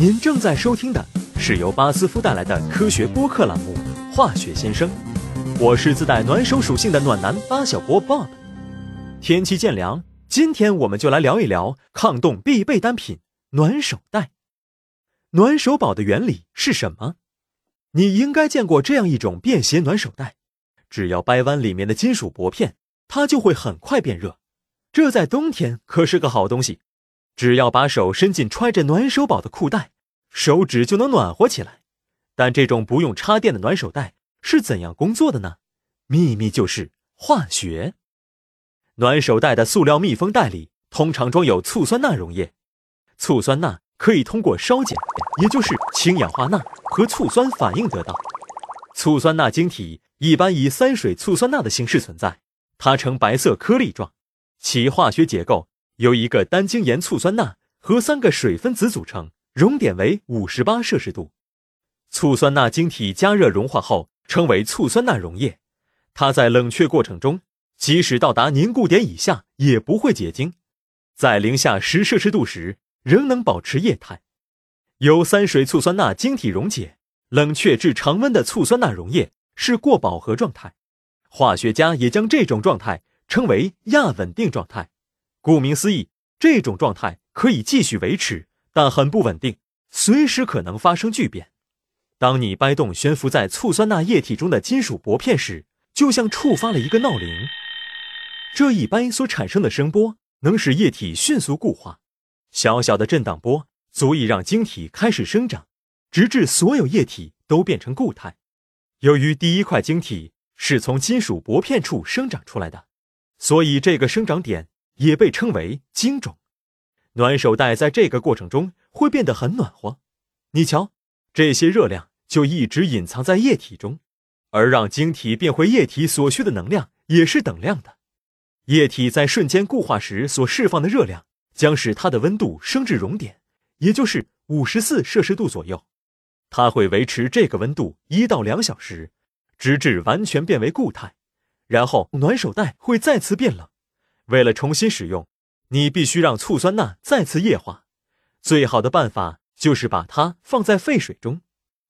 您正在收听的是由巴斯夫带来的科学播客栏目《化学先生》，我是自带暖手属性的暖男巴小波 Bob。天气渐凉，今天我们就来聊一聊抗冻必备单品——暖手袋。暖手宝的原理是什么？你应该见过这样一种便携暖手袋，只要掰弯里面的金属薄片，它就会很快变热。这在冬天可是个好东西。只要把手伸进揣着暖手宝的裤袋，手指就能暖和起来。但这种不用插电的暖手袋是怎样工作的呢？秘密就是化学。暖手袋的塑料密封袋里通常装有醋酸钠溶液，醋酸钠可以通过烧碱，也就是氢氧化钠和醋酸反应得到。醋酸钠晶体一般以三水醋酸钠的形式存在，它呈白色颗粒状，其化学结构。由一个单晶盐醋酸钠和三个水分子组成，熔点为五十八摄氏度。醋酸钠晶体加热融化后称为醋酸钠溶液，它在冷却过程中，即使到达凝固点以下也不会结晶，在零下十摄氏度时仍能保持液态。由三水醋酸钠晶体溶解、冷却至常温的醋酸钠溶液是过饱和状态，化学家也将这种状态称为亚稳定状态。顾名思义，这种状态可以继续维持，但很不稳定，随时可能发生巨变。当你掰动悬浮在醋酸钠液体中的金属薄片时，就像触发了一个闹铃。这一掰所产生的声波能使液体迅速固化，小小的震荡波足以让晶体开始生长，直至所有液体都变成固态。由于第一块晶体是从金属薄片处生长出来的，所以这个生长点。也被称为晶种，暖手袋在这个过程中会变得很暖和。你瞧，这些热量就一直隐藏在液体中，而让晶体变回液体所需的能量也是等量的。液体在瞬间固化时所释放的热量，将使它的温度升至熔点，也就是五十四摄氏度左右。它会维持这个温度一到两小时，直至完全变为固态，然后暖手袋会再次变冷。为了重新使用，你必须让醋酸钠再次液化。最好的办法就是把它放在沸水中，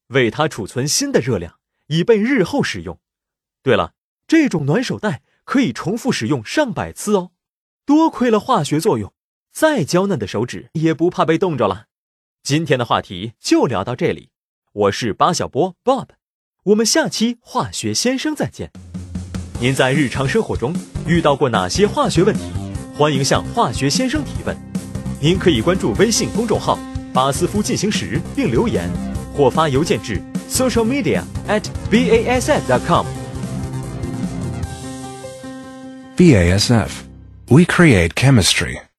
为它储存新的热量，以备日后使用。对了，这种暖手袋可以重复使用上百次哦。多亏了化学作用，再娇嫩的手指也不怕被冻着了。今天的话题就聊到这里，我是巴小波 Bob，我们下期化学先生再见。您在日常生活中遇到过哪些化学问题？欢迎向化学先生提问。您可以关注微信公众号“巴斯夫进行时”并留言，或发邮件至 social media at basf dot com。BASF, we create chemistry.